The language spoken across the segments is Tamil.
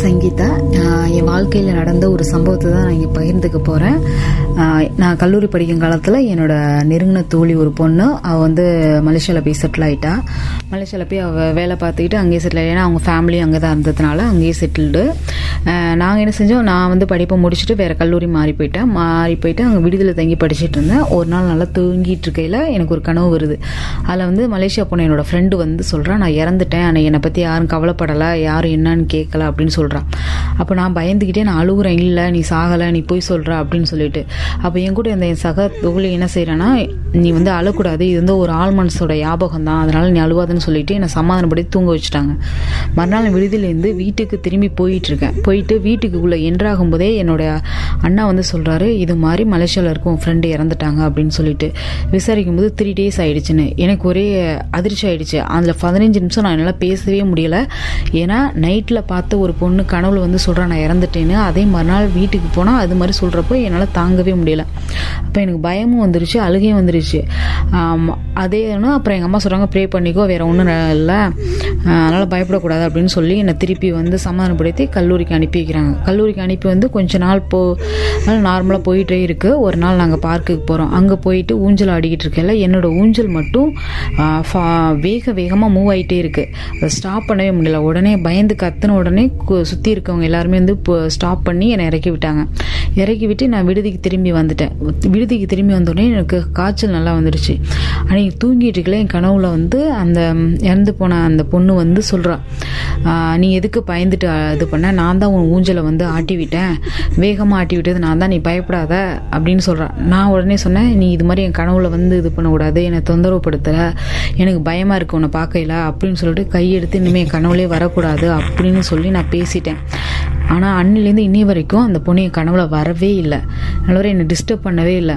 சங்கீதா என் வாழ்க்கையில் நடந்த ஒரு சம்பவத்தை தான் நான் இங்கே பகிர்ந்துக்க போகிறேன் நான் கல்லூரி படிக்கும் காலத்தில் என்னோட நெருங்கின தோழி ஒரு பொண்ணு. அவள் வந்து மலேசியாவில் போய் செட்டில் ஆகிட்டா மலேசியாவில் போய் அவள் வேலை பார்த்துக்கிட்டு அங்கேயே செட்டில் ஏன்னா அவங்க ஃபேமிலி அங்கே தான் இருந்ததுனால அங்கேயே செட்டில்டு நாங்கள் என்ன செஞ்சோம் நான் வந்து படிப்பை முடிச்சுட்டு வேறு கல்லூரி மாறி போயிட்டேன். மாறி போயிட்டு அங்கே விடுதலை தங்கி படிச்சுட்டு இருந்தேன். ஒரு நாள் நல்லா தூங்கிட்டு இருக்கையில் எனக்கு ஒரு கனவு வருது. அதில் வந்து மலேசியா போன என்னோடய ஃப்ரெண்டு வந்து சொல்கிறான் நான் இறந்துட்டேன். ஆனால் என்னை பற்றி யாரும் கவலைப்படலை. யாரும் என்னன்னு கேட்கல அப்படின்னு சொல்கிறான் அப்போ நான் பயந்துக்கிட்டே நான் அழுகுறேன். இல்லை நீ சாகலை. நீ போய் சொல்கிற அப்படின்னு சொல்லிட்டு. அப்போ என் கூட இந்த என் சக தொகுதி என்ன செய்கிறேன்னா நீ வந்து அழக்கூடாது. இது வந்து ஒரு ஆள் மனசோட ஞாபகம் தான் அதனால் நீ அழுவாதுன்னு சொல்லிட்டு என்னை சமாதானப்படி தூங்க வச்சுட்டாங்க. மறுநாள் விடுதியிலேருந்து வீட்டுக்கு திரும்பி போயிட்டு இருக்கேன் போயிட்டு வீட்டுக்குள்ளே என்றாகும் போதே என்னோட அண்ணா வந்து சொல்கிறாரு இது மாதிரி மலேசியாவில் இருக்கும் ஃப்ரெண்டு இறந்துட்டாங்க அப்படின்னு சொல்லிட்டு விசாரிக்கும் போது த்ரீ டேஸ் ஆயிடுச்சுன்னு. எனக்கு ஒரே அதிர்ச்சி ஆயிடுச்சு. அதில் பதினஞ்சு நிமிஷம் நான் என்னால் பேசவே முடியல. ஏன்னா நைட்டில் பார்த்த ஒரு பொண்ணு கனவுல வந்து சொல்கிறா நான் இறந்துட்டேன்னு அதே மறுநாள் வீட்டுக்கு போனால் அது மாதிரி சொல்கிறப்போ என்னால் தாங்கவே முடியல. அப்போ எனக்கு பயமும் வந்துருச்சு அழுகையும் வந்துருச்சு. அதே அப்புறம் எங்கள் அம்மா சொல்கிறாங்க ப்ரே பண்ணிக்கோ வேறு ஒன்றும் இல்லை. அதனால் பயப்படக்கூடாது அப்படின்னு சொல்லி என்னை திருப்பி வந்து சமாதானப்படுத்தி கல்லூரிக்கு அனுப்பி வைக்கிறாங்க. கல்லூரிக்கு அனுப்பி வந்து கொஞ்ச நாள் போ நார்மலாக போயிட்டே இருக்குது ஒரு நாள் நாங்கள் பார்க்குக்கு போகிறோம் அங்கே போயிட்டு ஊஞ்சல் ஆடிக்கிட்டு இருக்கல என்னோடய ஊஞ்சல் மட்டும் ஃபா- வேக வேகமாக மூவ் ஆகிட்டே இருக்குது அதை ஸ்டாப் பண்ணவே முடியல. உடனே பயந்து கத்துன உடனே சுற்றி இருக்கவங்க எல்லாருமே வந்து ஸ்டாப் பண்ணி என்னை இறக்கி விட்டாங்க. இறக்கி விட்டு நான் விடுதிக்கு திரும்பி வந்துட்டேன். விடுதிக்கு திரும்பி வந்தோடனே எனக்கு காய்ச்சல் நல்லா வந்துடுச்சு அன்றைக்கி தூங்கிட்டு இருக்கல என் கனவுல வந்து அந்த இறந்து போன அந்த பொண்ணு வந்து சொல்றா நீ எதுக்கு பயந்துட்டு இது பண்ண? நான் தான் உன் ஊஞ்சலை வந்து ஆட்டி விட்டேன் வேகமாக ஆட்டி விட்டது நான் தான் நீ பயப்படாத அப்படின்னு சொல்கிறான் நான் உடனே சொன்னேன் நீ இது மாதிரி என் கனவுல வந்து இது பண்ணக்கூடாது என்னை தொந்தரவுப்படுத்தலை எனக்கு பயமாக இருக்கு உன்னை பார்க்கல அப்படின்னு சொல்லிட்டு கையெடுத்து இனிமேல் என் கனவுலே வரக்கூடாது அப்படின்னு சொல்லி நான் பேசிட்டேன். ஆனால் அன்னிலேருந்து இன்னி வரைக்கும் அந்த பொண்ணு என் கனவுல வரவே இல்லை. நல்லவரை என்னை டிஸ்டர்ப் பண்ணவே இல்லை.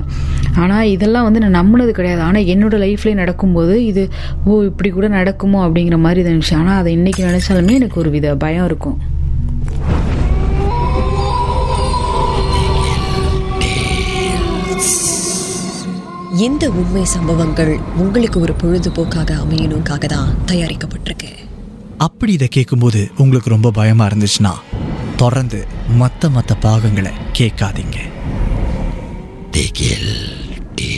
ஆனால் இதெல்லாம் வந்து நான் நம்பினது கிடையாது. ஆனால் என்னோடய லைஃப்லேயே நடக்கும்போது இது ஓ இப்படி கூட நடக்குமோ? அப்படிங்கிற மாதிரி இதை நினச்சேன் ஆனால் அதை இன்னைக்கு நினச்சாலுமே எனக்கு ஒரு வித பயம் இருக்கும். இந்த உண்மை சம்பவங்கள் உங்களுக்கு ஒரு பொழுதுபோக்காக அமையணுக்காக தான் தயாரிக்கப்பட்டிருக்கு. அப்படி இதை கேட்கும்போது உங்களுக்கு ரொம்ப பயமா இருந்துச்சுன்னா தொடர்ந்து மற்ற மற்ற பாகங்களை கேட்காதீங்க. திகில் டே